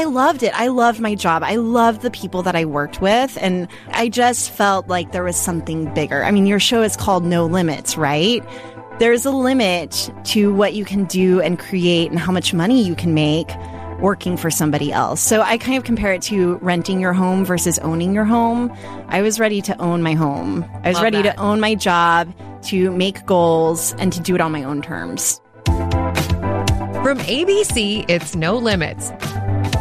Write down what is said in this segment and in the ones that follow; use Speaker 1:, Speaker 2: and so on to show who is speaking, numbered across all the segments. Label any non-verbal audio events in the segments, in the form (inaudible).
Speaker 1: I loved it. I loved my job. I loved the people that I worked with. And I just felt like there was something bigger. I mean, your show is called No Limits, right? There's a limit to what you can do and create and how much money you can make working for somebody else. So I kind of compare it to renting your home versus owning your home. I was ready to own my home. I was
Speaker 2: Love
Speaker 1: ready
Speaker 2: that.
Speaker 1: to own my job, to make goals, and to do it on my own terms.
Speaker 2: From ABC, it's No Limits.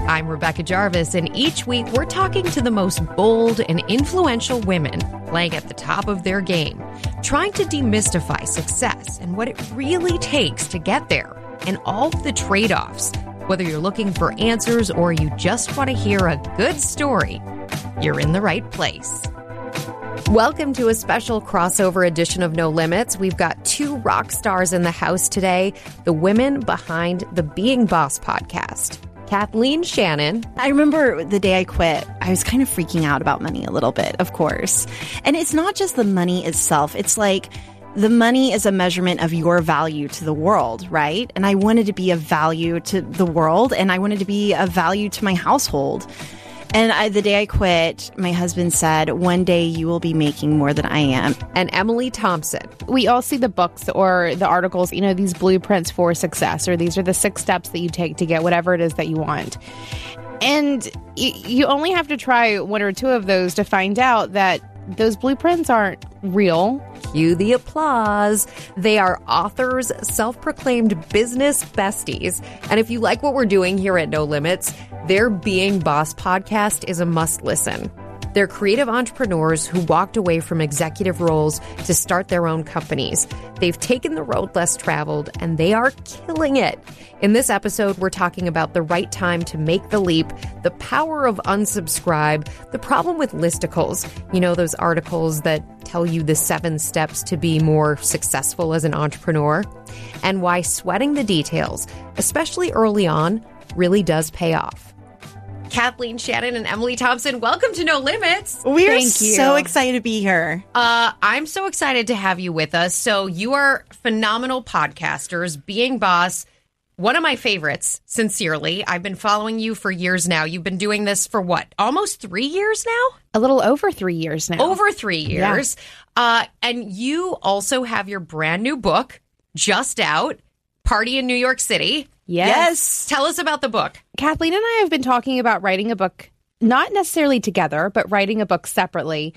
Speaker 2: I'm Rebecca Jarvis, and each week we're talking to the most bold and influential women playing at the top of their game, trying to demystify success and what it really takes to get there, and all the trade offs. Whether you're looking for answers or you just want to hear a good story, you're in the right place. Welcome to a special crossover edition of No Limits. We've got two rock stars in the house today, the women behind the Being Boss podcast. Kathleen Shannon.
Speaker 1: I remember the day I quit, I was kind of freaking out about money a little bit, of course. And it's not just the money itself, it's like the money is a measurement of your value to the world, right? And I wanted to be of value to the world and I wanted to be of value to my household. And I, the day I quit, my husband said, One day you will be making more than I am.
Speaker 2: And Emily Thompson.
Speaker 3: we all see the books or the articles, you know, these blueprints for success, or these are the six steps that you take to get whatever it is that you want. And y- you only have to try one or two of those to find out that those blueprints aren't real.
Speaker 2: Cue the applause. They are authors, self proclaimed business besties. And if you like what we're doing here at No Limits, their Being Boss podcast is a must listen. They're creative entrepreneurs who walked away from executive roles to start their own companies. They've taken the road less traveled and they are killing it. In this episode, we're talking about the right time to make the leap, the power of unsubscribe, the problem with listicles. You know, those articles that tell you the seven steps to be more successful as an entrepreneur, and why sweating the details, especially early on, really does pay off. Kathleen Shannon and Emily Thompson, welcome to No Limits.
Speaker 1: We are
Speaker 3: Thank you.
Speaker 1: so excited to be here.
Speaker 2: Uh, I'm so excited to have you with us. So, you are phenomenal podcasters, being boss. One of my favorites, sincerely. I've been following you for years now. You've been doing this for what? Almost three years now?
Speaker 3: A little over three years now.
Speaker 2: Over three years. Uh, and you also have your brand new book just out, Party in New York City.
Speaker 3: Yes.
Speaker 2: Tell us about the book.
Speaker 3: Kathleen and I have been talking about writing a book, not necessarily together, but writing a book separately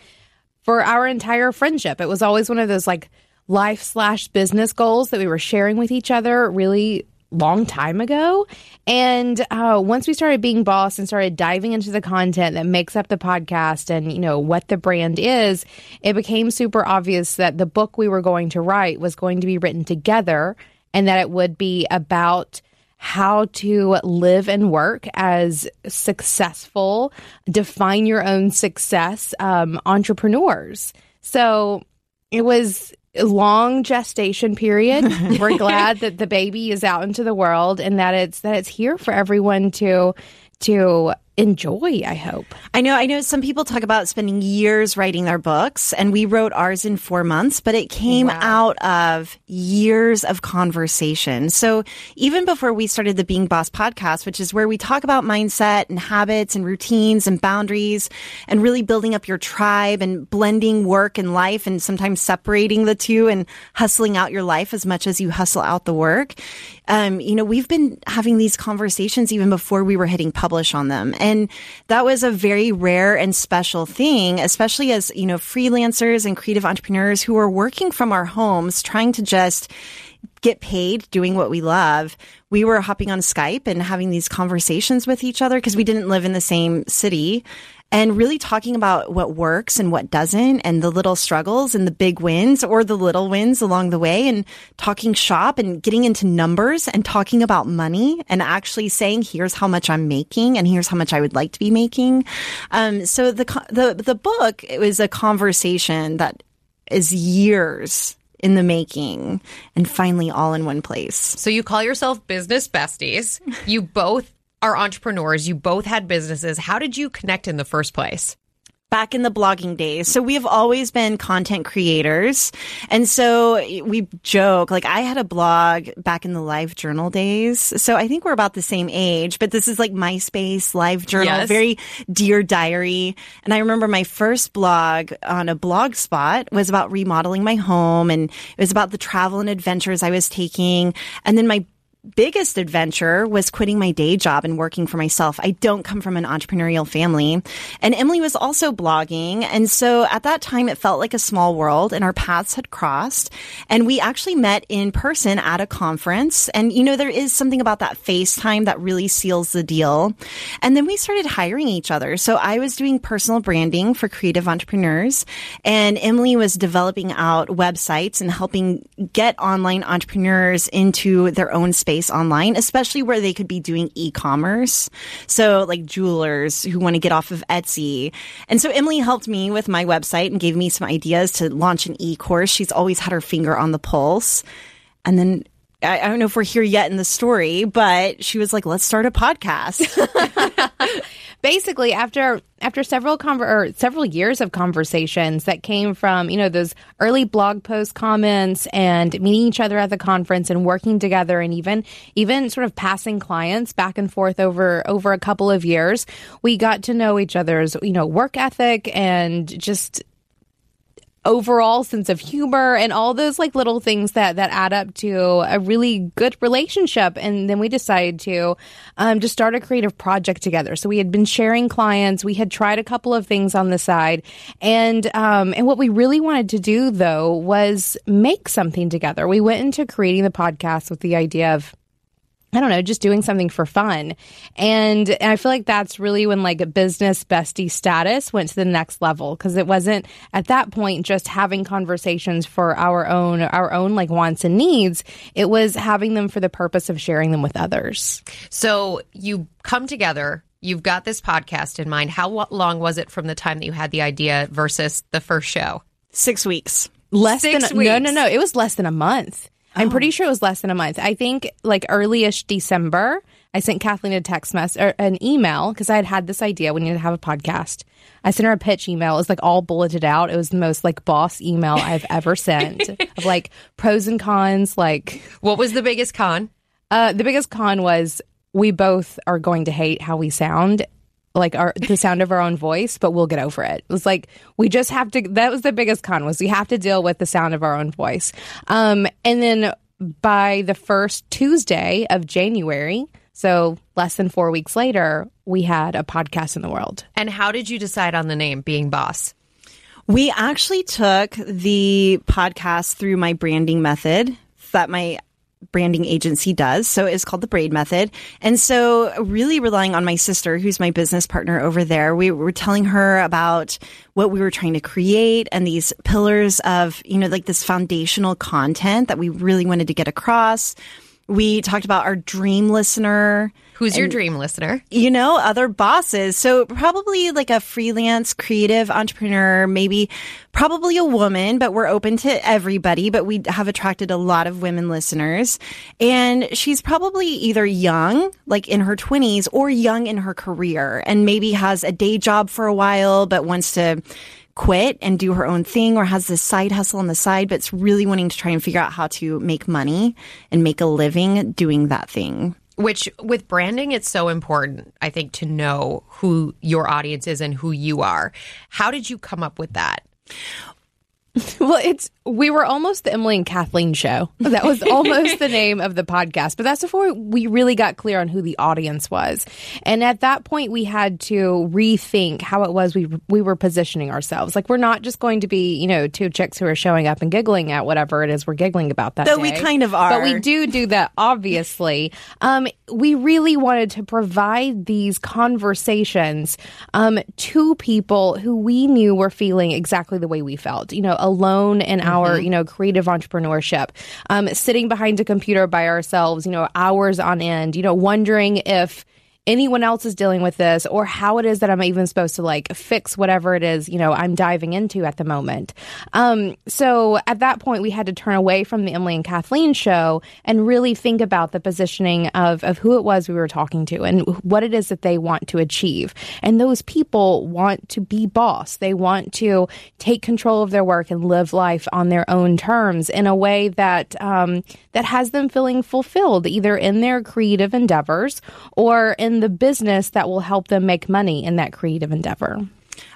Speaker 3: for our entire friendship. It was always one of those like life slash business goals that we were sharing with each other really long time ago. And uh, once we started being boss and started diving into the content that makes up the podcast and, you know, what the brand is, it became super obvious that the book we were going to write was going to be written together and that it would be about how to live and work as successful, define your own success um, entrepreneurs. So it was a long gestation period. (laughs) We're glad that the baby is out into the world and that it's that it's here for everyone to to enjoy, I hope.
Speaker 1: I know, I know some people talk about spending years writing their books, and we wrote ours in four months, but it came out of years of conversation. So even before we started the Being Boss podcast, which is where we talk about mindset and habits and routines and boundaries and really building up your tribe and blending work and life and sometimes separating the two and hustling out your life as much as you hustle out the work. Um, you know, we've been having these conversations even before we were hitting publish on them. And that was a very rare and special thing, especially as, you know, freelancers and creative entrepreneurs who are working from our homes, trying to just get paid doing what we love. We were hopping on Skype and having these conversations with each other because we didn't live in the same city and really talking about what works and what doesn't and the little struggles and the big wins or the little wins along the way and talking shop and getting into numbers and talking about money and actually saying, here's how much I'm making and here's how much I would like to be making. Um, so the, the, the book, it was a conversation that is years in the making and finally all in one place.
Speaker 2: So you call yourself business besties. (laughs) You both are entrepreneurs. You both had businesses. How did you connect in the first place?
Speaker 1: Back in the blogging days. So we have always been content creators. And so we joke, like I had a blog back in the LiveJournal days. So I think we're about the same age, but this is like MySpace, LiveJournal,
Speaker 2: Yes.
Speaker 1: very dear diary. And I remember my first blog on a Blogspot was about remodeling my home and it was about the travel and adventures I was taking. And then my biggest adventure was quitting my day job and working for myself. I don't come from an entrepreneurial family. And Emily was also blogging. And so at that time, it felt like a small world and our paths had crossed. And we actually met in person at a conference. And, you know, there is something about that FaceTime that really seals the deal. And then we started hiring each other. So I was doing personal branding for creative entrepreneurs and Emily was developing out websites and helping get online entrepreneurs into their own space online, especially where they could be doing e-commerce. So like jewelers who want to get off of Etsy. And so Emily helped me with my website and gave me some ideas to launch an e-course. She's always had her finger on the pulse. And then I, I don't know if we're here yet in the story, but she was like, let's start a podcast. (laughs) (laughs)
Speaker 3: basically after after several conver- several years of conversations that came from you know those early blog post comments and meeting each other at the conference and working together and even even sort of passing clients back and forth over over a couple of years we got to know each other's you know work ethic and just overall sense of humor and all those like little things that that add up to a really good relationship. And then we decided to um, just start a creative project together. So we had been sharing clients. We had tried a couple of things on the side. And um, and what we really wanted to do though was make something together. We went into creating the podcast with the idea of I don't know, just doing something for fun. And, and I feel like that's really when like a business bestie status went to the next level because it wasn't at that point just having conversations for our own, our own like wants and needs. It was having them for the purpose of sharing them with others.
Speaker 2: So you come together. You've got this podcast in mind. How long was it from the time that you had the idea versus the first show?
Speaker 1: Six weeks.
Speaker 3: Less
Speaker 2: Six
Speaker 3: than, no, no, no. It was less than a month. I'm pretty sure it was less than a month. I think like early-ish December, I sent Kathleen a text message or an email because I had had this idea. We needed to have a podcast. I sent her a pitch email. It was like all bulleted out. It was the most like boss email I've ever sent (laughs) of like pros and cons. Like
Speaker 2: What was the biggest con?
Speaker 3: uh, the biggest con was we both are going to hate how we sound. Like our the sound of our own voice, but we'll get over it. It was like we just have to. That was the biggest con was we have to deal with the sound of our own voice. Um, and then by the first Tuesday of January, so less than four weeks later, we had a podcast in the world.
Speaker 2: And how did you decide on the name Being Boss?
Speaker 1: We actually took the podcast through my branding method that my branding agency does. So it's called the Braid Method. And so really relying on my sister, who's my business partner over there, we were telling her about what we were trying to create and these pillars of, you know, like this foundational content that we really wanted to get across. We talked about our dream listener
Speaker 2: Who's your dream listener?
Speaker 1: you know, other bosses. So probably like a freelance creative entrepreneur, maybe probably a woman, but we're open to everybody, but we have attracted a lot of women listeners. And she's probably either young, like in her twenties or young in her career and maybe has a day job for a while, but wants to quit and do her own thing or has this side hustle on the side, but it's really wanting to try and figure out how to make money and make a living doing that thing.
Speaker 2: Which with branding, it's so important, I think, to know who your audience is and who you are. How did you come up with that? (laughs)
Speaker 3: Well, it's we were almost the Emily and Kathleen show. That was almost the name of the podcast, but that's before we really got clear on who the audience was. And at that point, we had to rethink how it was we we were positioning ourselves. Like we're not just going to be, you know, two chicks who are showing up and giggling at whatever it is we're giggling about that.
Speaker 1: Though we kind of are.
Speaker 3: but we do do that. Obviously, um, we really wanted to provide these conversations um, to people who we knew were feeling exactly the way we felt. You know, alone in our you know creative entrepreneurship, um, sitting behind a computer by ourselves. You know, hours on end. You know, wondering if anyone else is dealing with this or how it is that I'm even supposed to like fix whatever it is, you know, I'm diving into at the moment. Um, so at that point, we had to turn away from the Emily and Kathleen show and really think about the positioning of, of who it was we were talking to and what it is that they want to achieve. And those people want to be boss. They want to take control of their work and live life on their own terms in a way that um, that has them feeling fulfilled, either in their creative endeavors or in the business that will help them make money in that creative endeavor.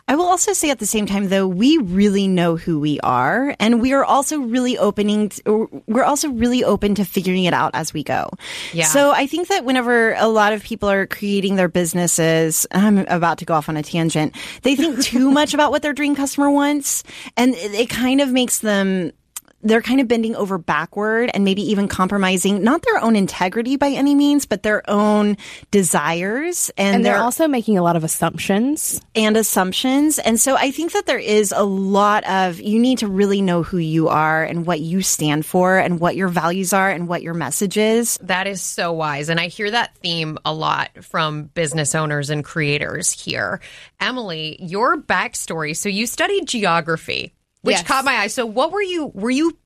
Speaker 1: I will also say at the same time, though, we really know who we are, and we are also really opening. To, we're also really open to figuring it out as we go.
Speaker 2: Yeah.
Speaker 1: So I think that whenever a lot of people are creating their businesses, I'm about to go off on a tangent. They think too much about what their dream customer wants, and it, it kind of makes them they're kind of bending over backward and maybe even compromising not their own integrity by any means, but their own desires and,
Speaker 3: And they're
Speaker 1: their
Speaker 3: also making a lot of assumptions.
Speaker 1: and assumptions. And so I think that there is a lot of you need to really know who you are and what you stand for and what your values are and what your message is.
Speaker 2: That is so wise. And I hear that theme a lot from business owners and creators here. Emily, your backstory. So you studied geography, which
Speaker 3: Yes.
Speaker 2: caught my eye. So what were you, were you,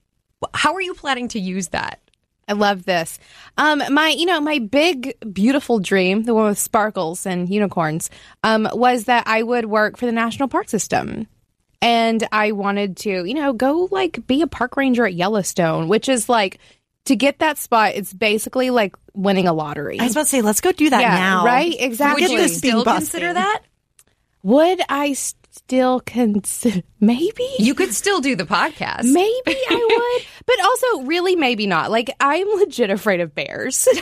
Speaker 2: how were you planning to use that?
Speaker 3: I love this. Um, my, you know, my big, beautiful dream, the one with sparkles and unicorns, um, was that I would work for the National Park System. And I wanted to, you know, go like be a park ranger at Yellowstone, which is like to get that spot, it's basically like winning a lottery.
Speaker 1: I was about to say, let's go do that
Speaker 3: Yeah,
Speaker 1: now.
Speaker 3: right? Exactly.
Speaker 2: Would you still
Speaker 1: busted.
Speaker 2: consider that?
Speaker 3: Would I still consider? Maybe.
Speaker 2: You could still do the podcast.
Speaker 3: Maybe I (laughs) would, but also really maybe not. Like I'm legit afraid of bears. (laughs)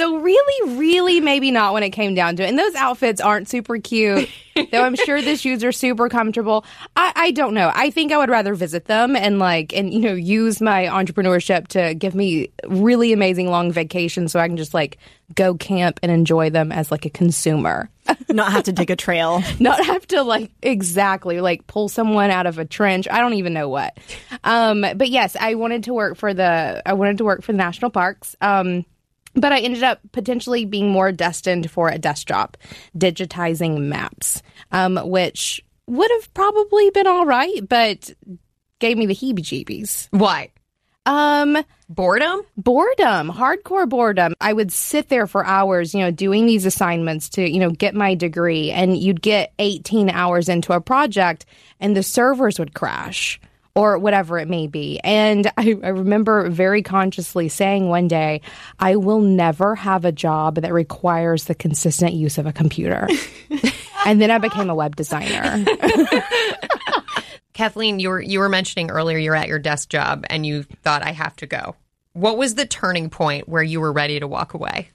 Speaker 3: so really, really maybe not when it came down to it. And those outfits aren't super cute, though I'm sure the shoes are super comfortable. I, I don't know. I think I would rather visit them and like and you know use my entrepreneurship to give me really amazing long vacations so I can just like go camp and enjoy them as like a consumer (laughs)
Speaker 1: Not have to dig a trail.
Speaker 3: not have to like exactly like pull someone out of a trench. I don't even know what. Um, but yes, I wanted to work for the I wanted to work for the national parks. Um, but I ended up potentially being more destined for a desk job, digitizing maps, um, which would have probably been all right, but gave me the heebie-jeebies.
Speaker 2: Why?
Speaker 3: Um,
Speaker 2: Boredom?
Speaker 3: boredom, hardcore boredom. I would sit there for hours, you know, doing these assignments to, you know, get my degree. And you'd get 18 hours into a project and the servers would crash or whatever it may be. And I, I remember very consciously saying one day, I will never have a job that requires the consistent use of a computer. (laughs) and then I became a web designer. (laughs)
Speaker 2: Kathleen, you were you were mentioning earlier you're at your desk job and you thought I have to go. What was the turning point where you were ready to walk away?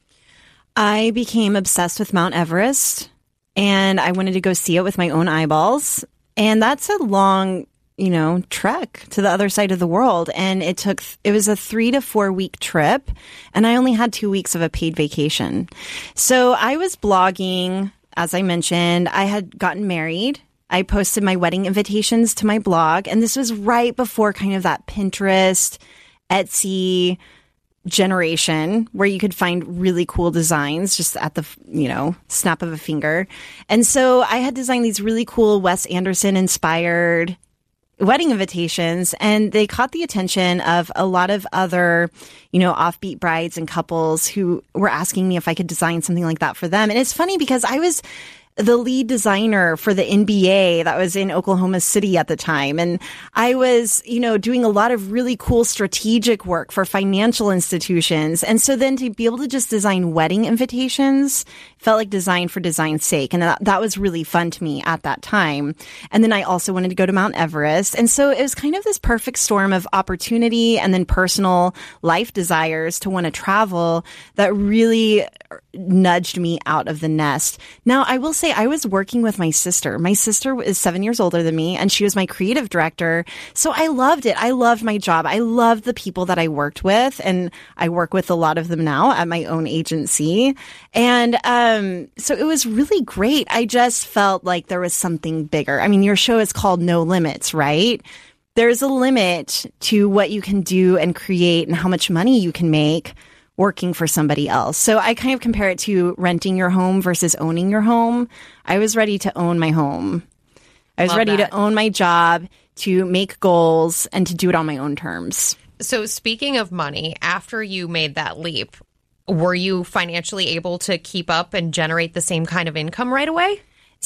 Speaker 1: I became obsessed with Mount Everest and I wanted to go see it with my own eyeballs. And that's a long, you know, trek to the other side of the world. And it took, it was a three to four week trip. And I only had two weeks of a paid vacation. So I was blogging, as I mentioned, I had gotten married. I posted my wedding invitations to my blog. And this was right before kind of that Pinterest, Etsy, generation where you could find really cool designs just at the you know snap of a finger and so i had designed these really cool wes anderson inspired wedding invitations and they caught the attention of a lot of other you know offbeat brides and couples who were asking me if i could design something like that for them and it's funny because i was the lead designer for the NBA that was in Oklahoma City at the time. And I was, you know, doing a lot of really cool strategic work for financial institutions. And so then to be able to just design wedding invitations felt like design for design's sake. And that, that was really fun to me at that time. And then I also wanted to go to Mount Everest. And so it was kind of this perfect storm of opportunity and then personal life desires to want to travel that really nudged me out of the nest. Now, I will say I was working with my sister. My sister is seven years older than me, and she was my creative director. So I loved it. I loved my job. I loved the people that I worked with, and I work with a lot of them now at my own agency. And um, Um, so it was really great. I just felt like there was something bigger. I mean, your show is called No Limits, right? There's a limit to what you can do and create and how much money you can make working for somebody else. So I kind of compare it to renting your home versus owning your home. I was ready to own my home. I was
Speaker 2: Love
Speaker 1: ready
Speaker 2: that.
Speaker 1: to own my job, to make goals, and to do it on my own terms.
Speaker 2: So, speaking of money, after you made that leap, were you financially able to keep up and generate the same kind of income right away?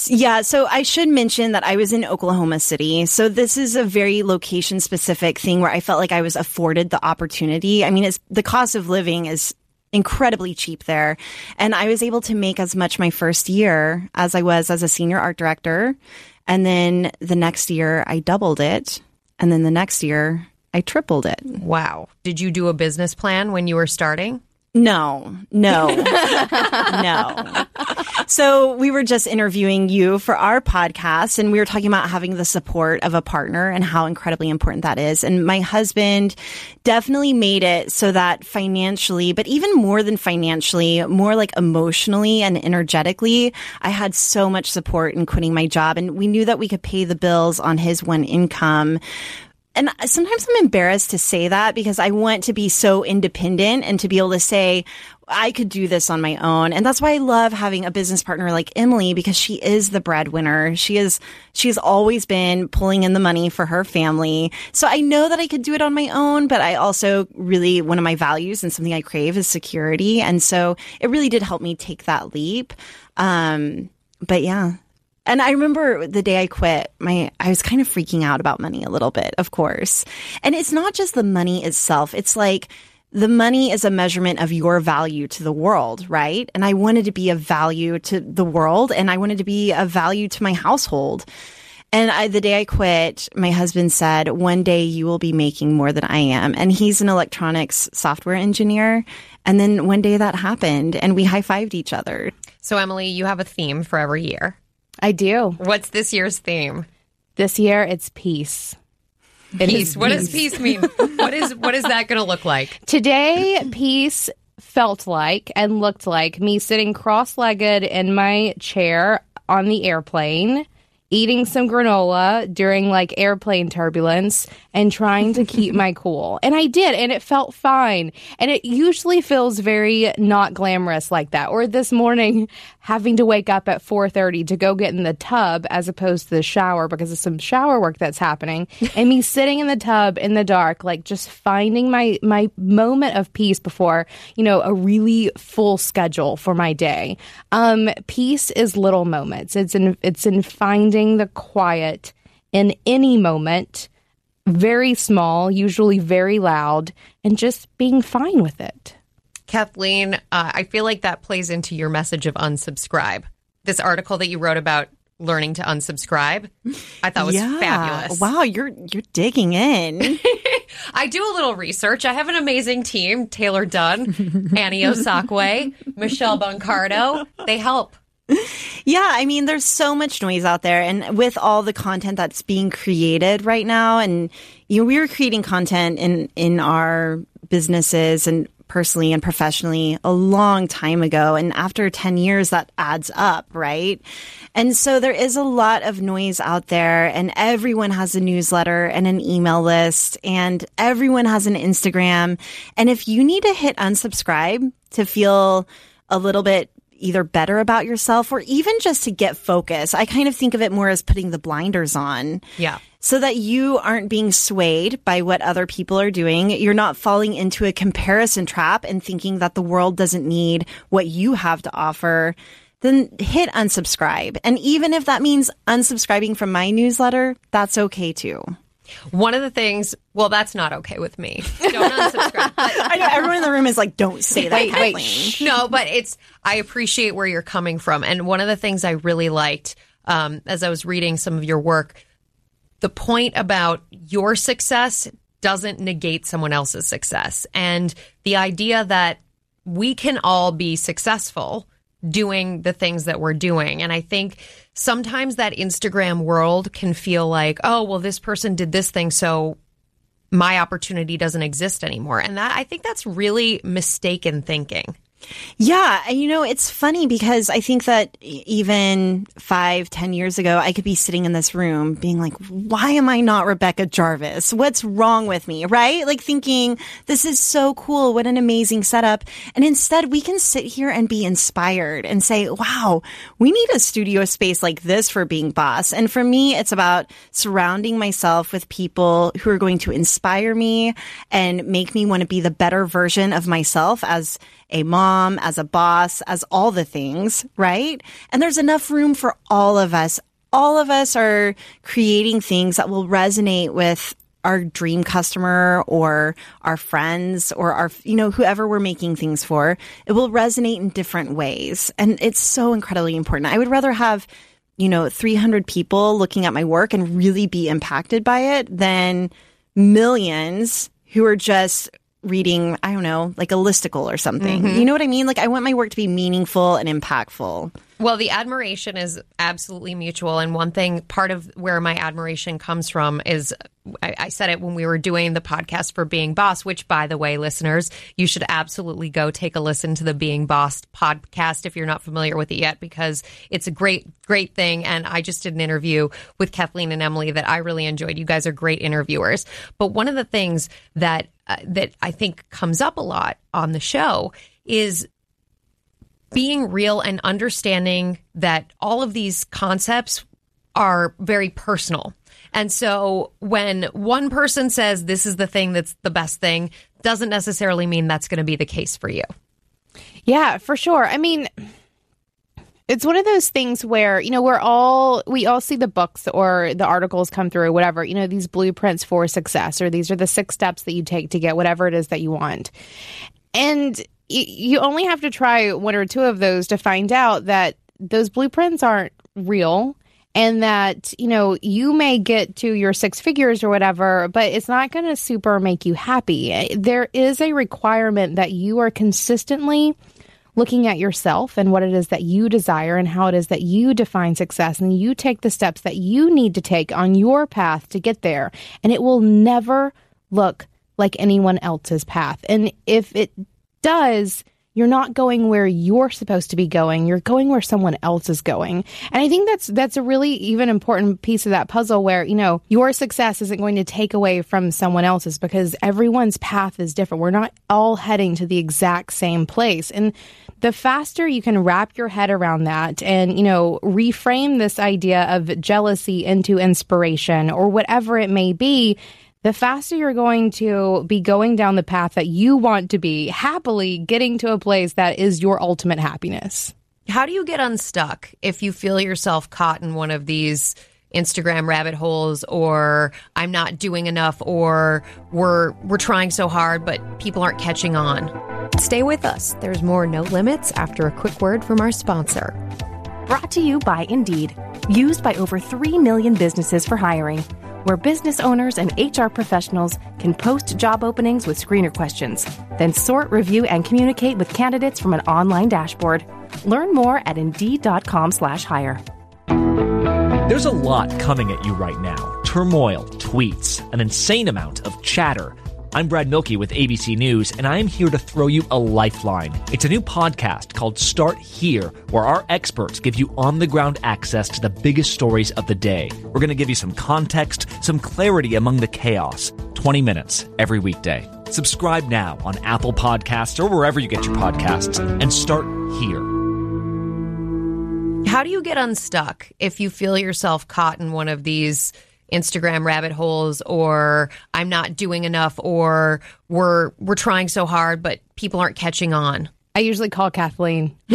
Speaker 1: Yeah, so I should mention that I was in Oklahoma City. So this is a very location specific thing where I felt like I was afforded the opportunity. I mean, it's the cost of living is incredibly cheap there. And I was able to make as much my first year as I was as a senior art director. And then the next year I doubled it. And then the next year I tripled it.
Speaker 2: Wow. Did you do a business plan when you were starting?
Speaker 1: No, no, (laughs) no. So we were just interviewing you for our podcast and we were talking about having the support of a partner and how incredibly important that is. And my husband definitely made it so that financially, but even more than financially, more like emotionally and energetically, I had so much support in quitting my job and we knew that we could pay the bills on his one income and sometimes I'm embarrassed to say that because I want to be so independent and to be able to say, I could do this on my own. And that's why I love having a business partner like Emily because she is the breadwinner. She is, she's always been pulling in the money for her family. So I know that I could do it on my own, but I also really, one of my values and something I crave is security. And so it really did help me take that leap. Um, but yeah, and I remember the day I quit, my I was kind of freaking out about money a little bit, of course. And it's not just the money itself. It's like the money is a measurement of your value to the world, right? And I wanted to be of value to the world and I wanted to be of value to my household. And I, the day I quit, my husband said, one day you will be making more than I am. And he's an electronics software engineer. And then one day that happened and we high fived each other.
Speaker 2: So, Emily, you have a theme for every year.
Speaker 3: I do.
Speaker 2: What's this year's theme?
Speaker 3: This year it's peace. It
Speaker 2: Peace.
Speaker 3: is
Speaker 2: What does peace mean? what is what is that going to look like? (laughs)
Speaker 3: Today, peace felt like and looked like me sitting cross legged in my chair on the airplane, eating some granola during like airplane turbulence and trying to keep (laughs) my cool. And I did, and it felt fine. And it usually feels very not glamorous like that. Or this morning, (laughs) having to wake up at 4.30 to go get in the tub as opposed to the shower because of some shower work that's happening and me (laughs) sitting in the tub in the dark like just finding my my moment of peace before you know a really full schedule for my day um peace is little moments it's in it's in finding the quiet in any moment very small usually very loud and just being fine with it
Speaker 2: Kathleen, uh, I feel like that plays into your message of unsubscribe. This article that you wrote about learning to unsubscribe, I thought was fabulous.
Speaker 1: Wow, you're you're digging in. (laughs)
Speaker 2: I do a little research. I have an amazing team: Taylor Dunn, Annie Osakwe, (laughs) Michelle Boncardo. They help.
Speaker 1: Yeah, I mean, there's so much noise out there, and with all the content that's being created right now, and you know, we were creating content in in our businesses and personally and professionally a long time ago. And after 10 years, that adds up, right? And so there is a lot of noise out there and everyone has a newsletter and an email list and everyone has an Instagram. And if you need to hit unsubscribe to feel a little bit either better about yourself or even just to get focus, I kind of think of it more as putting the blinders on
Speaker 2: Yeah.
Speaker 1: so that you aren't being swayed by what other people are doing. You're not falling into a comparison trap and thinking that the world doesn't need what you have to offer. Then hit unsubscribe. And even if that means unsubscribing from my newsletter, that's okay too.
Speaker 2: One of the things, well, that's not okay with me. (laughs) Don't unsubscribe. But-
Speaker 1: I know everyone in the room is like, don't say that.
Speaker 3: Wait, wait, shh.
Speaker 2: no, but it's, I appreciate where you're coming from. And one of the things I really liked um, as I was reading some of your work, the point about your success doesn't negate someone else's success. And the idea that we can all be successful doing the things that we're doing. And I think sometimes that Instagram world can feel like, oh, well, this person did this thing, so my opportunity doesn't exist anymore. And that I think that's really mistaken thinking.
Speaker 1: Yeah, you know, it's funny because I think that even five, ten years ago, I could be sitting in this room being like, why am I not Rebecca Jarvis? What's wrong with me? Right? Like thinking, this is so cool. What an amazing setup. And instead, we can sit here and be inspired and say, wow, we need a studio space like this for being boss. And for me, it's about surrounding myself with people who are going to inspire me and make me want to be the better version of myself as a mom, as a boss, as all the things, right? And there's enough room for all of us. All of us are creating things that will resonate with our dream customer or our friends or our, you know, whoever we're making things for. It will resonate in different ways. And it's so incredibly important. I would rather have, you know, 300 people looking at my work and really be impacted by it than millions who are just reading, I don't know, like a listicle or something. Mm-hmm. You know what I mean? Like I want my work to be meaningful and impactful.
Speaker 2: Well, the admiration is absolutely mutual. And one thing, part of where my admiration comes from is I, I, said it when we were doing the podcast for Being Boss, which, by the way, listeners, you should absolutely go take a listen to the Being Boss podcast if you're not familiar with it yet, because it's a great, great thing. And I just did an interview with Kathleen and Emily that I really enjoyed. You guys are great interviewers. But one of the things that uh, that I think comes up a lot on the show is being real and understanding that all of these concepts are very personal. And so when one person says this is the thing that's the best thing, doesn't necessarily mean that's going to be the case for you.
Speaker 3: Yeah, for sure. I mean, it's one of those things where, you know, we're all, we all see the books or the articles come through, whatever, you know, these blueprints for success, or these are the six steps that you take to get whatever it is that you want. And you only have to try one or two of those to find out that those blueprints aren't real and that you know you may get to your six figures or whatever but it's not going to super make you happy. There is a requirement that you are consistently looking at yourself and what it is that you desire and how it is that you define success and you take the steps that you need to take on your path to get there and it will never look like anyone else's path. And if it does, you're not going where you're supposed to be going. You're going where someone else is going. And I think that's that's a really even important piece of that puzzle where, you know, your success isn't going to take away from someone else's because everyone's path is different. We're not all heading to the exact same place. And the faster you can wrap your head around that and, you know, reframe this idea of jealousy into inspiration or whatever it may be, the faster you're going to be going down the path that you want to be, happily getting to a place that is your ultimate happiness.
Speaker 2: How do you get unstuck if you feel yourself caught in one of these Instagram rabbit holes or I'm not doing enough or we're we're trying so hard but people aren't catching on? Stay with us. There's more no limits after a quick word from our sponsor.
Speaker 4: Brought to you by Indeed, used by over 3 million businesses for hiring where business owners and HR professionals can post job openings with screener questions, then sort, review, and communicate with candidates from an online dashboard. Learn more at Indeed.com/hire.
Speaker 5: There's a lot coming at you right now: turmoil, tweets, an insane amount of chatter. I'm Brad Mielke with ABC News, and I am here to throw you a lifeline. It's a new podcast called Start Here, where our experts give you on the ground access to the biggest stories of the day. We're going to give you some context, some clarity among the chaos. 20 minutes every weekday. Subscribe now on Apple Podcasts or wherever you get your podcasts, and start here.
Speaker 2: How do you get unstuck if you feel yourself caught in one of these? Instagram rabbit holes or I'm not doing enough or we're we're trying so hard but people aren't catching on.
Speaker 3: I usually call Kathleen. (laughs)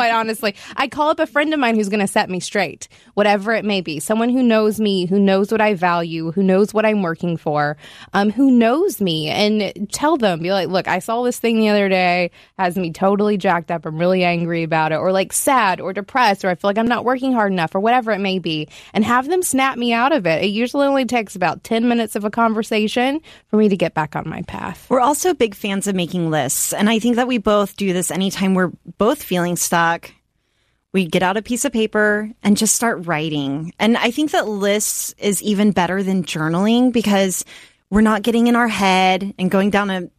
Speaker 3: quite honestly. I call up a friend of mine who's going to set me straight, whatever it may be. Someone who knows me, who knows what I value, who knows what I'm working for, um, who knows me, and tell them, be like, look, I saw this thing the other day, has me totally jacked up. I'm really angry about it, or like sad or depressed, or I feel like I'm not working hard enough, or whatever it may be, and have them snap me out of it. It usually only takes about 10 minutes of a conversation for me to get back on my path.
Speaker 1: We're also big fans of making lists. And I think that we both do this anytime we're both feeling stuck we get out a piece of paper and just start writing. And I think that lists is even better than journaling because we're not getting in our head and going down a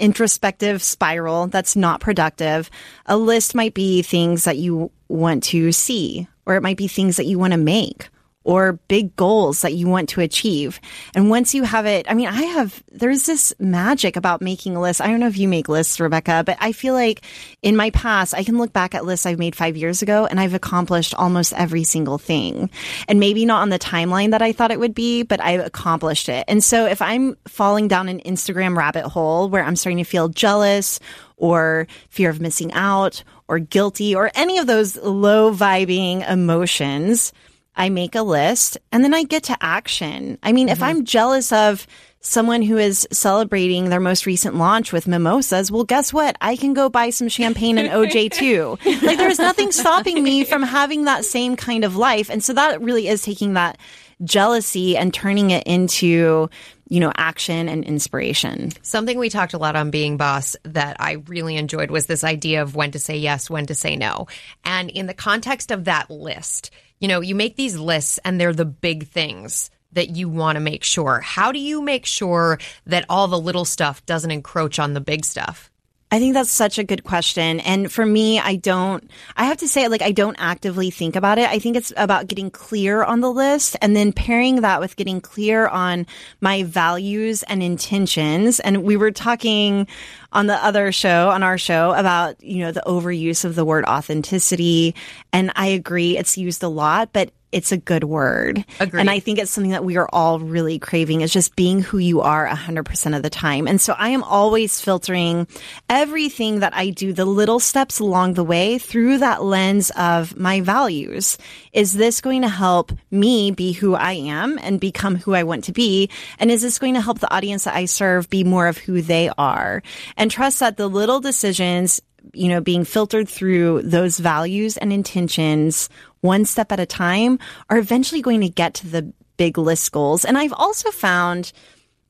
Speaker 1: introspective spiral that's not productive. A list might be things that you want to see, or it might be things that you want to make or big goals that you want to achieve. And once you have it, I mean, I have, there's this magic about making a list. I don't know if you make lists, Rebecca, but I feel like in my past, I can look back at lists I've made five years ago and I've accomplished almost every single thing. And maybe not on the timeline that I thought it would be, but I've accomplished it. And so if I'm falling down an Instagram rabbit hole where I'm starting to feel jealous or fear of missing out or guilty or any of those low vibing emotions, I make a list and then I get to action. I mean, mm-hmm. if I'm jealous of someone who is celebrating their most recent launch with mimosas, well, guess what? I can go buy some champagne and OJ (laughs) too. like there's nothing stopping me from having that same kind of life. And so that really is taking that jealousy and turning it into you know, action and inspiration.
Speaker 2: Something we talked a lot on Being Boss that I really enjoyed was this idea of when to say yes, when to say no. And in the context of that list, you know, you make these lists and they're the big things that you want to make sure. How do you make sure that all the little stuff doesn't encroach on the big stuff?
Speaker 1: I think that's such a good question. And for me, I don't, I have to say, like, I don't actively think about it. I think it's about getting clear on the list and then pairing that with getting clear on my values and intentions. And we were talking on the other show, on our show about, you know, the overuse of the word authenticity. And I agree, it's used a lot, but it's a good word.
Speaker 2: Agreed.
Speaker 1: And I think it's something that we are all really craving is just being who you are 100% of the time. And so I am always filtering everything that I do, the little steps along the way through that lens of my values. Is this going to help me be who I am and become who I want to be? And is this going to help the audience that I serve be more of who they are? And trust that the little decisions you know, being filtered through those values and intentions one step at a time are eventually going to get to the big list goals. And I've also found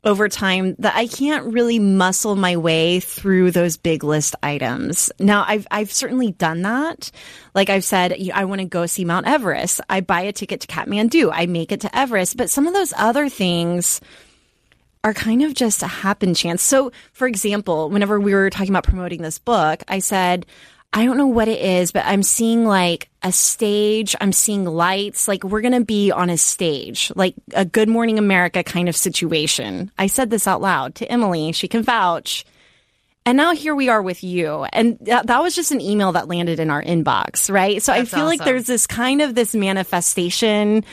Speaker 1: over time that I can't really muscle my way through those big list items. Now, I've I've certainly done that. Like I've said, I want to go see Mount Everest. I buy a ticket to Kathmandu. I make it to Everest. But some of those other things are kind of just a happen chance. So, for example, whenever we were talking about promoting this book, I said, I don't know what it is, but I'm seeing like a stage. I'm seeing lights. Like we're going to be on a stage, like a Good Morning America kind of situation. I said this out loud to Emily. She can vouch. And now here we are with you. And that, that was just an email that landed in our inbox, right? So That's I feel awesome. like there's this kind of this manifestation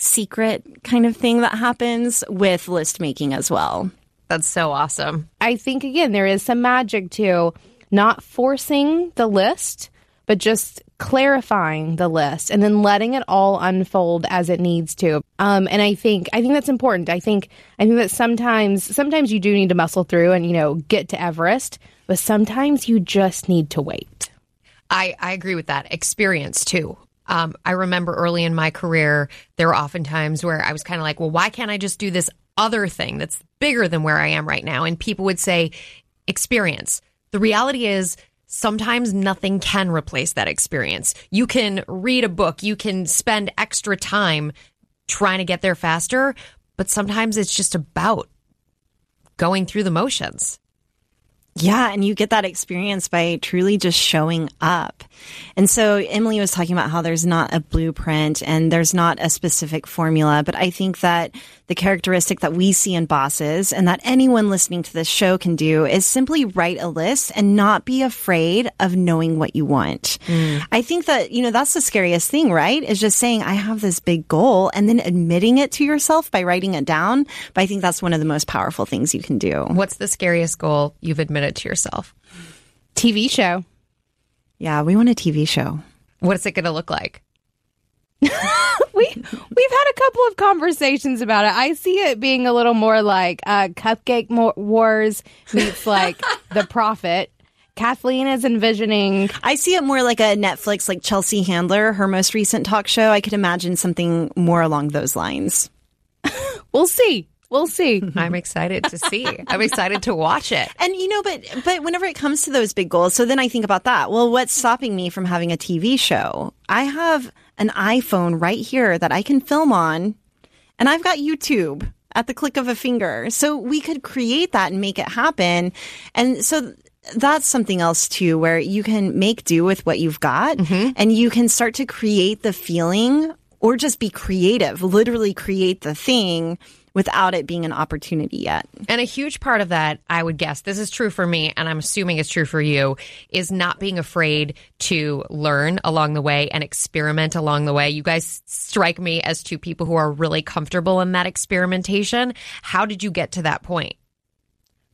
Speaker 1: secret kind of thing that happens with list making as well.
Speaker 2: That's so awesome.
Speaker 3: I think again, there is some magic to not forcing the list, but just clarifying the list and then letting it all unfold as it needs to. Um, and I think I think that's important. I think I think that sometimes sometimes you do need to muscle through and you know get to Everest, but sometimes you just need to wait.
Speaker 2: I, I agree with that. Experience too. Um, I remember early in my career, there were often times where I was kind of like, well, why can't I just do this other thing that's bigger than where I am right now? And people would say, experience. The reality is, sometimes nothing can replace that experience. You can read a book, you can spend extra time trying to get there faster, but sometimes it's just about going through the motions.
Speaker 1: Yeah, and you get that experience by truly just showing up. And so Emily was talking about how there's not a blueprint and there's not a specific formula, but I think that the characteristic that we see in bosses and that anyone listening to this show can do is simply write a list and not be afraid of knowing what you want. Mm. I think that, you know, that's the scariest thing, right? Is just saying, I have this big goal and then admitting it to yourself by writing it down. But I think that's one of the most powerful things you can do.
Speaker 2: What's the scariest goal you've admitted to yourself?
Speaker 3: TV show.
Speaker 1: Yeah, we want a TV show.
Speaker 2: What's it going to look like? (laughs)
Speaker 3: we we've had a couple of conversations about it. I see it being a little more like uh, Cupcake Wars meets like (laughs) The Profit. Kathleen is envisioning.
Speaker 1: I see it more like a Netflix, like Chelsea Handler, her most recent talk show. I could imagine something more along those lines. (laughs)
Speaker 3: we'll see. We'll see.
Speaker 2: I'm excited to see. I'm excited to watch it.
Speaker 1: And you know, but but whenever it comes to those big goals, so then I think about that. Well, what's stopping me from having a TV show? I have an iPhone right here that I can film on, and I've got YouTube at the click of a finger. So we could create that and make it happen. And so that's something else too, where you can make do with what you've got
Speaker 2: Mm-hmm.
Speaker 1: and you can start to create the feeling or just be creative, literally create the thing without it being an opportunity yet.
Speaker 2: And a huge part of that, I would guess, this is true for me, and I'm assuming it's true for you, is not being afraid to learn along the way and experiment along the way. You guys strike me as two people who are really comfortable in that experimentation. How did you get to that point?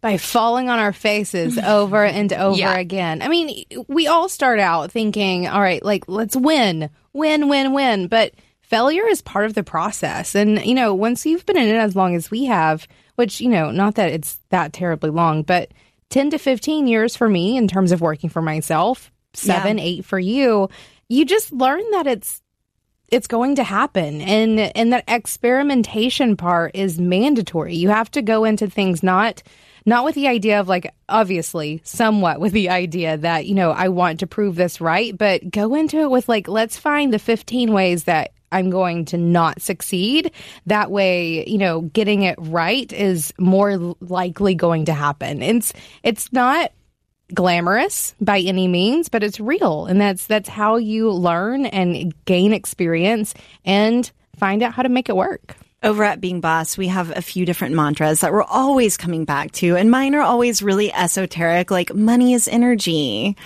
Speaker 3: by falling on our faces (laughs) over and over
Speaker 2: Yeah.
Speaker 3: again. I mean, we all start out thinking, all right, like, let's win, win, win, win. But failure is part of the process. And, you know, once you've been in it as long as we have, which, you know, not that it's that terribly long, but 10 to 15 years for me in terms of working for myself, seven, eight for you, you just learn that it's it's going to happen. And and that experimentation part is mandatory. You have to go into things not not with the idea of like obviously somewhat with the idea that you know I want to prove this right but go into it with like let's find the 15 ways that I'm going to not succeed. That way you know getting it right is more likely going to happen. It's it's not glamorous by any means, but it's real, and that's that's how you learn and gain experience and find out how to make it work.
Speaker 1: Over at Being Boss, we have a few different mantras that we're always coming back to, and mine are always really esoteric, like money is energy.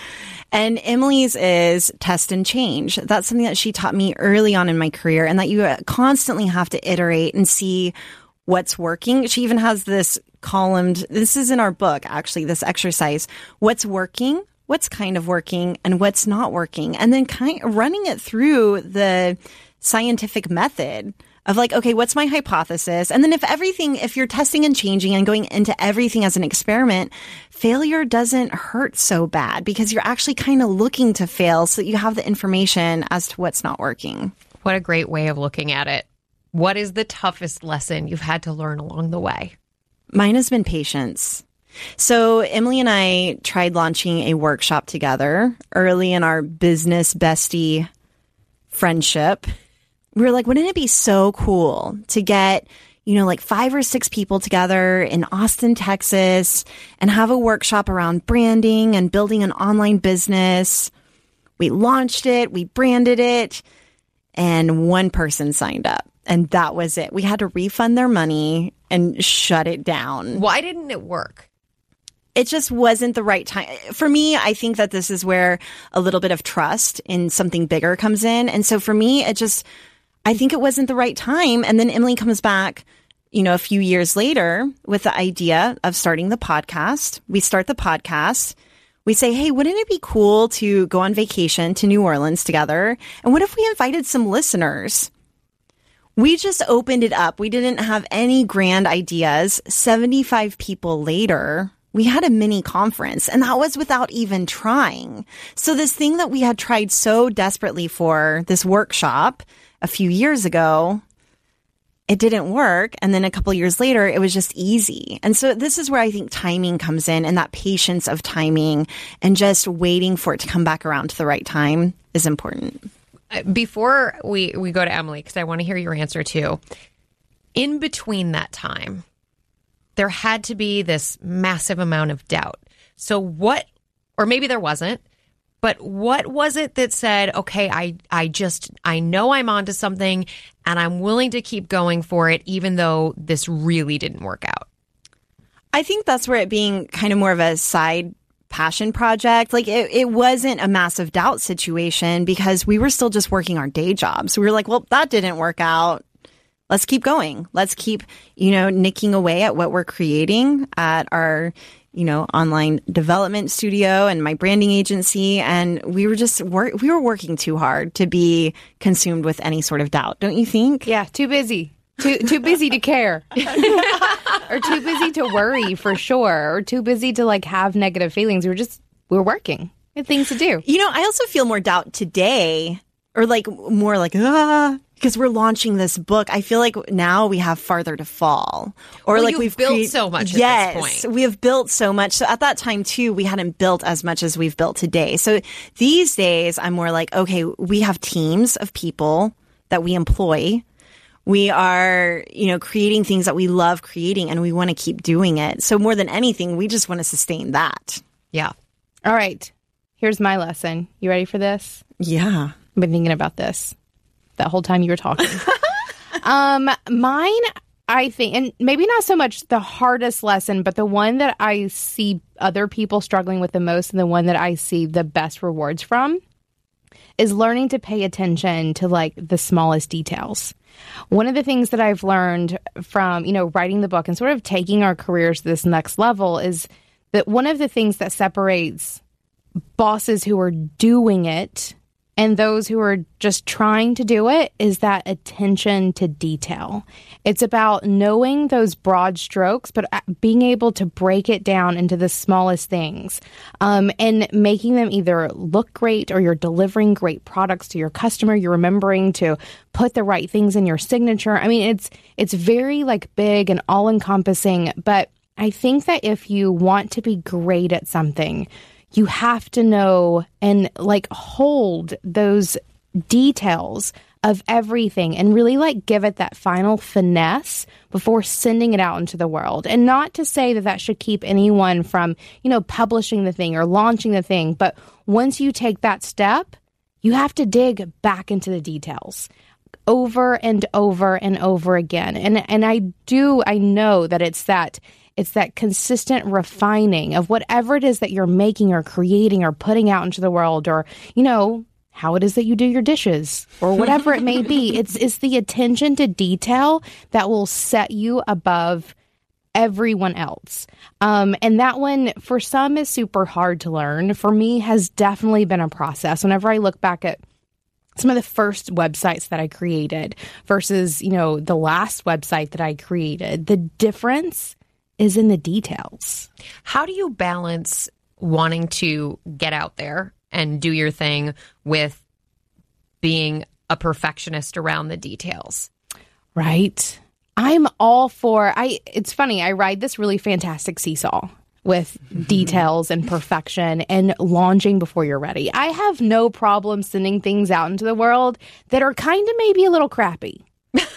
Speaker 1: And Emily's is test and change. That's something that she taught me early on in my career, and that you uh, constantly have to iterate and see what's working. She even has this columned, this is in our book, actually, this exercise. What's working? What's kind of working and what's not working? And then kind of running it through the scientific method of like, okay, what's my hypothesis? And then if everything, if you're testing and changing and going into everything as an experiment, failure doesn't hurt so bad because you're actually kind of looking to fail so that you have the information as to what's not working.
Speaker 2: What a great way of looking at it. What is the toughest lesson you've had to learn along the way?
Speaker 1: Mine has been patience. So Emily and I tried launching a workshop together early in our business bestie friendship. We were like, wouldn't it be so cool to get, you know, like five or six people together in Austin, Texas and have a workshop around branding and building an online business. We launched it, we branded it, and one person signed up. And that was it. We had to refund their money and shut it down.
Speaker 2: Why didn't it work?
Speaker 1: It just wasn't the right time. For me, I think that this is where a little bit of trust in something bigger comes in. And so for me, it just, I think it wasn't the right time. And then Emily comes back, you know, a few years later with the idea of starting the podcast. We start the podcast. We say, hey, wouldn't it be cool to go on vacation to New Orleans together? And what if we invited some listeners? We just opened it up. We didn't have any grand ideas. 75 people later, we had a mini conference and that was without even trying. So this thing that we had tried so desperately for this workshop a few years ago, it didn't work. And then a couple years later, it was just easy. And so this is where I think timing comes in and that patience of timing and just waiting for it to come back around to the right time is important.
Speaker 2: Uh, before we, we go to Emily, because I want to hear your answer too. In between that time, there had to be this massive amount of doubt. So, what, or maybe there wasn't, but what was it that said, okay, I, I just, I know I'm onto something and I'm willing to keep going for it, even though this really didn't work out?
Speaker 1: I think that's where it being kind of more of a side passion project, like it, it wasn't a massive doubt situation because we were still just working our day jobs. We were like, well, that didn't work out. Let's keep going. Let's keep, you know, nicking away at what we're creating at our, you know, online development studio and my branding agency. And we were just work, we were working too hard to be consumed with any sort of doubt. Don't you think?
Speaker 3: Yeah, too busy. Too too busy to care. (laughs) or too busy to worry for sure. Or too busy to like have negative feelings. We were just we were working. We had things to do.
Speaker 1: You know, I also feel more doubt today, or like more like, ah, because we're launching this book. I feel like now we have farther to fall. Or
Speaker 2: Well,
Speaker 1: like
Speaker 2: you've
Speaker 1: we've
Speaker 2: built
Speaker 1: create-
Speaker 2: so much at this
Speaker 1: Yes,
Speaker 2: point.
Speaker 1: we have built so much. So at that time too, we hadn't built as much as we've built today. So these days, I'm more like, okay, we have teams of people that we employ. We are, you know, creating things that we love creating and we want to keep doing it. So more than anything, we just want to sustain that.
Speaker 2: Yeah.
Speaker 3: All right. Here's my lesson. You ready for this?
Speaker 1: Yeah.
Speaker 3: I've been thinking about this that whole time you were talking. (laughs) um, mine, I think, and maybe not so much the hardest lesson, but the one that I see other people struggling with the most and the one that I see the best rewards from is learning to pay attention to like the smallest details. One of the things that I've learned from, you know, writing the book and sort of taking our careers to this next level is that one of the things that separates bosses who are doing it and those who are just trying to do it is that attention to detail. It's about knowing those broad strokes, but uh, being able to break it down into the smallest things um, and making them either look great or you're delivering great products to your customer. You're remembering to put the right things in your signature. I mean, it's it's very like big and all encompassing, but I think that if you want to be great at something, you have to know and like hold those details of everything and really like give it that final finesse before sending it out into the world. And not to say that that should keep anyone from, you know, publishing the thing or launching the thing, but once you take that step, you have to dig back into the details over and over and over again. And and I do I know that it's that it's that consistent refining of whatever it is that you're making or creating or putting out into the world or, you know, how it is that you do your dishes or whatever it may be. (laughs) It's it's the attention to detail that will set you above everyone else. Um, and that one for some is super hard to learn. For me has definitely been a process. Whenever I look back at some of the first websites that I created versus, you know, the last website that I created, the difference is in the details.
Speaker 2: How do you balance wanting to get out there and do your thing with being a perfectionist around the details?
Speaker 3: Right. I'm all for I it's funny, I ride this really fantastic seesaw with (laughs) details and perfection and launching before you're ready. I have no problem sending things out into the world that are kind of maybe a little crappy.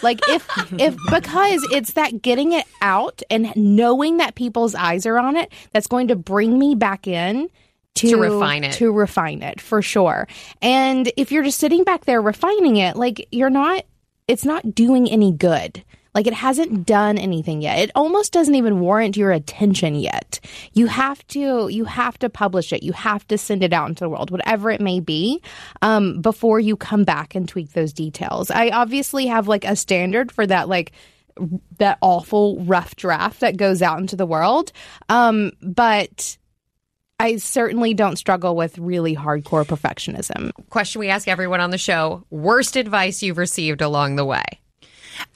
Speaker 3: Like if if because it's that getting it out and knowing that people's eyes are on it that's going to bring me back in to,
Speaker 2: To refine it.
Speaker 3: to refine it for sure and if you're just sitting back there refining it like you're not it's not doing any good like it hasn't done anything yet. It almost doesn't even warrant your attention yet. You have to you have to publish it. You have to send it out into the world whatever it may be um, before you come back and tweak those details. I obviously have like a standard for that like that awful rough draft that goes out into the world. Um, but I certainly don't struggle with really hardcore perfectionism.
Speaker 2: Question we ask everyone on the show worst advice you've received along the way?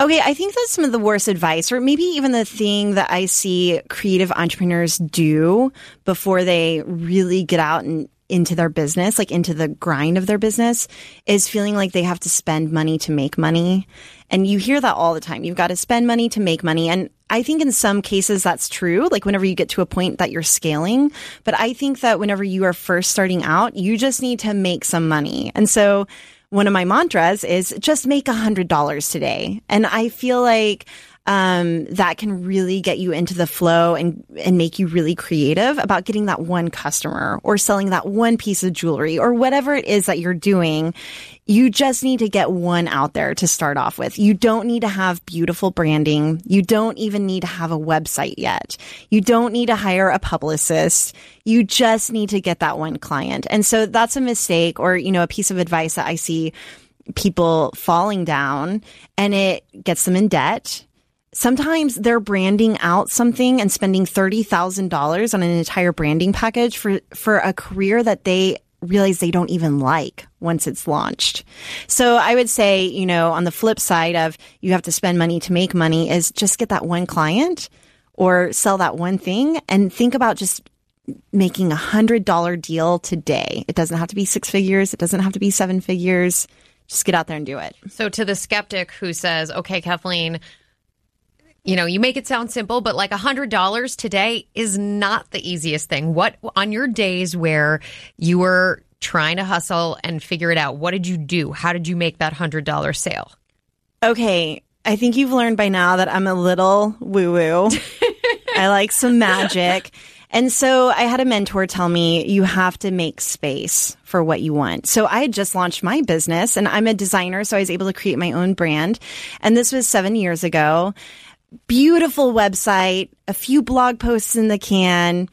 Speaker 1: Okay, I think that's some of the worst advice, or maybe even the thing that I see creative entrepreneurs do before they really get out and into their business, like into the grind of their business, is feeling like they have to spend money to make money. And you hear that all the time. You've got to spend money to make money. And I think in some cases that's true, like whenever you get to a point that you're scaling. But I think that whenever you are first starting out, you just need to make some money. And so one of my mantras is just make a hundred dollars today. And I feel like um, that can really get you into the flow and and make you really creative about getting that one customer or selling that one piece of jewelry or whatever it is that you're doing. You just need to get one out there to start off with. You don't need to have beautiful branding. You don't even need to have a website yet. You don't need to hire a publicist. You just need to get that one client. And so that's a mistake or, you know, a piece of advice that I see people falling down and it gets them in debt sometimes they're branding out something and spending $30,000 on an entire branding package for, for a career that they realize they don't even like once it's launched. So I would say, you know, on the flip side of you have to spend money to make money is just get that one client or sell that one thing and think about just making a hundred dollar deal today. It doesn't have to be six figures. It doesn't have to be seven figures. Just get out there and do it.
Speaker 2: So, to the skeptic who says, okay, Kathleen, you know, you make it sound simple, but like a hundred dollars today is not the easiest thing. What on your days where you were trying to hustle and figure it out, what did you do? How did you make that hundred dollar sale?
Speaker 1: Okay. I think you've learned by now that I'm a little woo woo. (laughs) I like some magic. And so I had a mentor tell me you have to make space for what you want. So I had just launched my business and I'm a designer. So I was able to create my own brand. And this was seven years ago. Beautiful website, a few blog posts in the can,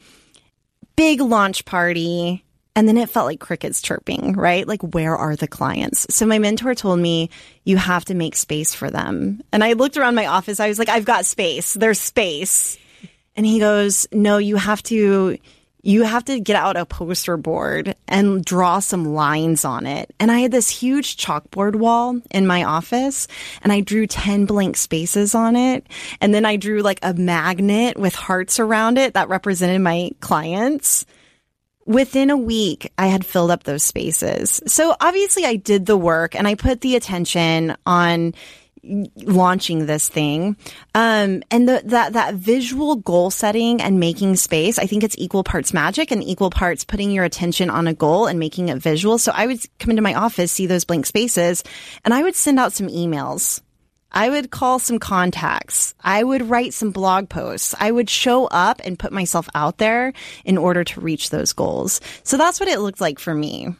Speaker 1: big launch party. And then it felt like crickets chirping, right? Like, where are the clients? So my mentor told me, you have to make space for them. And I looked around my office. I was like, I've got space. There's space. And he goes, no, you have to, you have to get out a poster board and draw some lines on it. And I had this huge chalkboard wall in my office and I drew 10 blank spaces on it. And then I drew like a magnet with hearts around it that represented my clients. Within a week, I had filled up those spaces. So obviously I did the work and I put the attention on launching this thing. Um, and the, that, that visual goal setting and making space, I think it's equal parts magic and equal parts putting your attention on a goal and making it visual. So I would come into my office, see those blank spaces, and I would send out some emails. I would call some contacts. I would write some blog posts. I would show up and put myself out there in order to reach those goals. So that's what it looked like for me.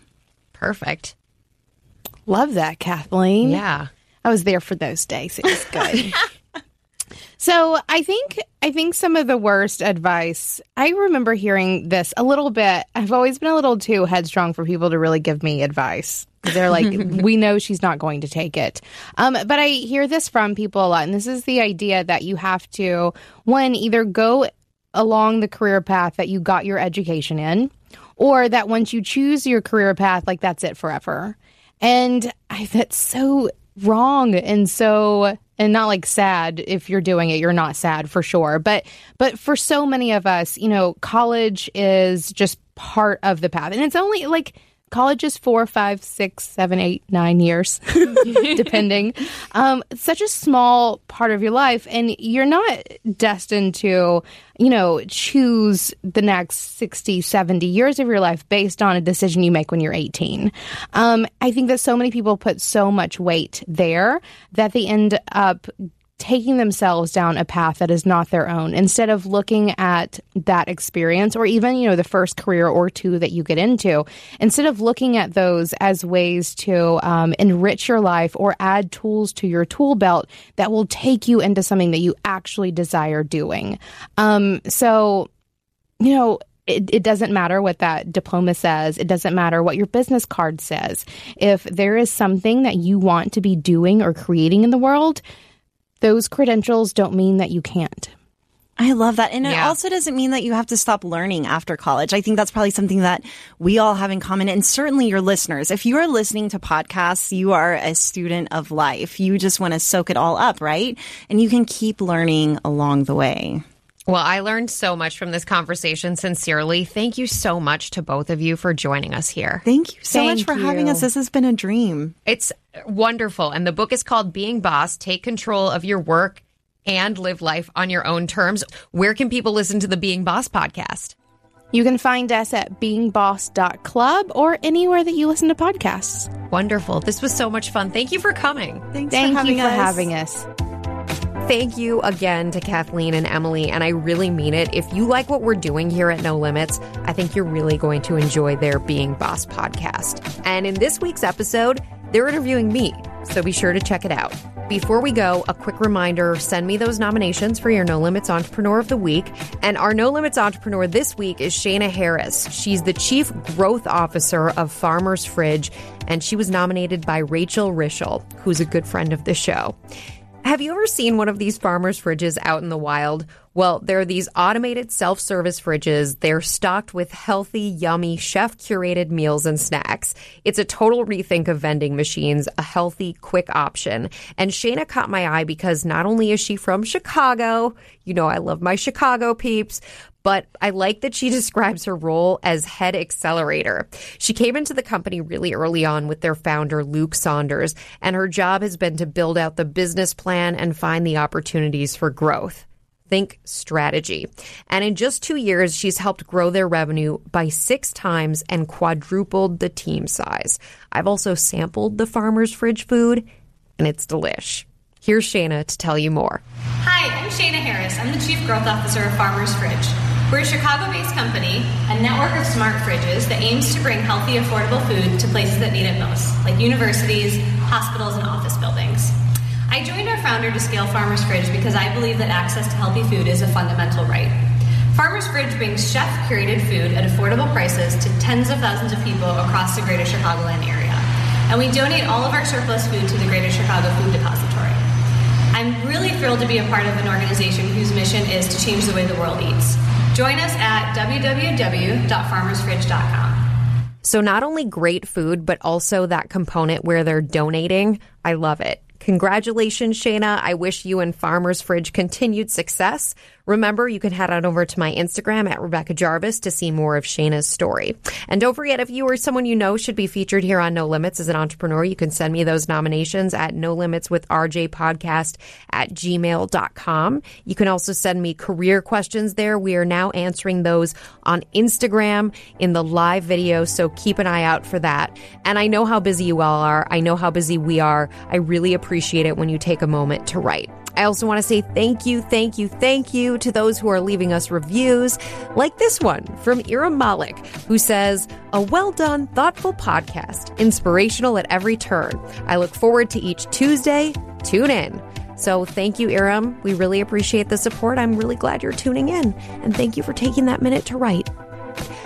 Speaker 2: Perfect.
Speaker 3: Love that, Kathleen.
Speaker 2: Yeah.
Speaker 3: I was there for those days. It was good. (laughs) so I think I think some of the worst advice I remember hearing this a little bit. I've always been a little too headstrong for people to really give me advice. They're like, (laughs) we know she's not going to take it. Um, but I hear this from people a lot, and this is the idea that you have to one either go along the career path that you got your education in, or that once you choose your career path, like that's it forever. And I, that's so wrong. And so and not like sad if you're doing it. You're not sad for sure. But but for so many of us you know college is just part of the path. And it's only like college is four, five, six, seven, eight, nine years, (laughs) depending. Um, such a small part of your life, and you're not destined to, you know, choose the next 60, 70 years of your life based on a decision you make when you're 18. Um, I think that so many people put so much weight there that they end up taking themselves down a path that is not their own instead of looking at that experience or even you know the first career or two that you get into instead of looking at those as ways to um, enrich your life or add tools to your tool belt that will take you into something that you actually desire doing um, so you know it, it, doesn't matter what that diploma says. It doesn't matter what your business card says. If there is something that you want to be doing or creating in the world, those credentials don't mean that you can't.
Speaker 1: I love that. And yeah. it also doesn't mean that you have to stop learning after college. I think that's probably something that we all have in common. And certainly your listeners, if you are listening to podcasts, you are a student of life. You just want to soak it all up, right? And you can keep learning along the way.
Speaker 2: Well, I learned so much from this conversation. Sincerely, thank you so much to both of you for joining us here.
Speaker 1: Thank you so thank much for you. having us. This has been a dream.
Speaker 2: It's wonderful. And the book is called Being Boss Take Control of Your Work and Live Life on Your Own Terms. Where can people listen to the Being Boss podcast?
Speaker 3: You can find us at beingboss.club or anywhere that you listen to podcasts.
Speaker 2: Wonderful. This was so much fun. Thank you for coming.
Speaker 3: Thanks Thank for having you for us. having us.
Speaker 2: Thank you again to Kathleen and Emily, and I really mean it. If you like what we're doing here at No Limits, I think you're really going to enjoy their Being Boss podcast. And in this week's episode, they're interviewing me, so be sure to check it out. Before we go, a quick reminder send me those nominations for your No Limits Entrepreneur of the Week. And our No Limits Entrepreneur this week is Shayna Harris. She's the Chief Growth Officer of Farmer's Fridge, and she was nominated by Rachel Rischel, who's a good friend of the show. Have you ever seen one of these farmers' fridges out in the wild? Well, there are these automated self service fridges. They're stocked with healthy, yummy, chef curated meals and snacks. It's a total rethink of vending machines, a healthy, quick option. And Shayna caught my eye because not only is she from Chicago, you know, I love my Chicago peeps, but I like that she (laughs) describes her role as head accelerator. She came into the company really early on with their founder, Luke Saunders, and her job has been to build out the business plan and find the opportunities for growth. Think strategy. And in just two years, she's helped grow their revenue by six times and quadrupled the team size. I've also sampled the farmer's fridge food, and it's delish. Here's Shayna to tell you more.
Speaker 6: Hi, I'm Shayna Harris. I'm the Chief Growth Officer of Farmers Fridge. We're a Chicago based company, a network of smart fridges that aims to bring healthy, affordable food to places that need it most, like universities, hospitals, and office buildings. I joined our founder to scale Farmers Fridge because I believe that access to healthy food is a fundamental right. Farmers Fridge brings chef curated food at affordable prices to tens of thousands of people across the greater Chicagoland area. And we donate all of our surplus food to the Greater Chicago Food Depository. I'm really thrilled to be a part of an organization whose mission is to change the way the world eats. Join us at www.farmersfridge.com.
Speaker 2: So, not only great food, but also that component where they're donating. I love it. Congratulations, Shayna. I wish you and Farmers Fridge continued success. Remember, you can head on over to my Instagram at Rebecca Jarvis to see more of Shayna's story. And don't forget, if you or someone you know should be featured here on No Limits as an entrepreneur, you can send me those nominations at No Limits with RJ podcast at gmail.com. You can also send me career questions there. We are now answering those on Instagram in the live video, so keep an eye out for that. And I know how busy you all are. I know how busy we are. I really appreciate it when you take a moment to write. I also want to say thank you, thank you, thank you to those who are leaving us reviews, like this one from Iram Malik, who says, A well done, thoughtful podcast, inspirational at every turn. I look forward to each Tuesday. Tune in. So thank you, Iram. We really appreciate the support. I'm really glad you're tuning in. And thank you for taking that minute to write.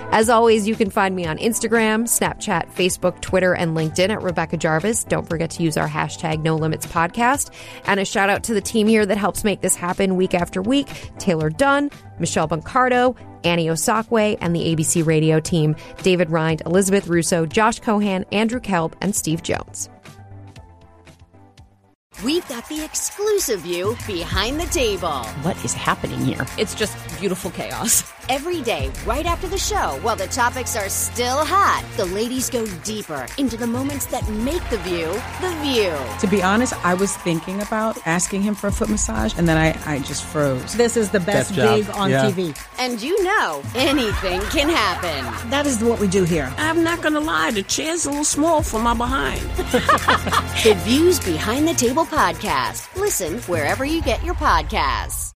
Speaker 2: As always, you can find me on Instagram, Snapchat, Facebook, Twitter, and LinkedIn at Rebecca Jarvis. Don't forget to use our hashtag No Limits podcast. And a shout out to the team here that helps make this happen week after week Taylor Dunn, Michelle Bancardo, Annie Osakwe, and the ABC radio team David Rind, Elizabeth Russo, Josh Cohan, Andrew Kelp, and Steve Jones.
Speaker 7: We've got the exclusive view behind the table.
Speaker 8: What is happening here?
Speaker 9: It's just beautiful chaos. (laughs)
Speaker 7: Every day, right after the show, while the topics are still hot, the ladies go deeper into the moments that make the view the view.
Speaker 10: To be honest, I was thinking about asking him for a foot massage, and then I, I just froze.
Speaker 11: This is the best gig on
Speaker 10: Yeah.
Speaker 11: TV.
Speaker 7: And you know, anything can happen.
Speaker 11: That is what we do here.
Speaker 12: I'm not gonna lie, the chair's a little small for my behind. (laughs)
Speaker 7: The Views Behind the Table podcast. Listen wherever you get your podcasts.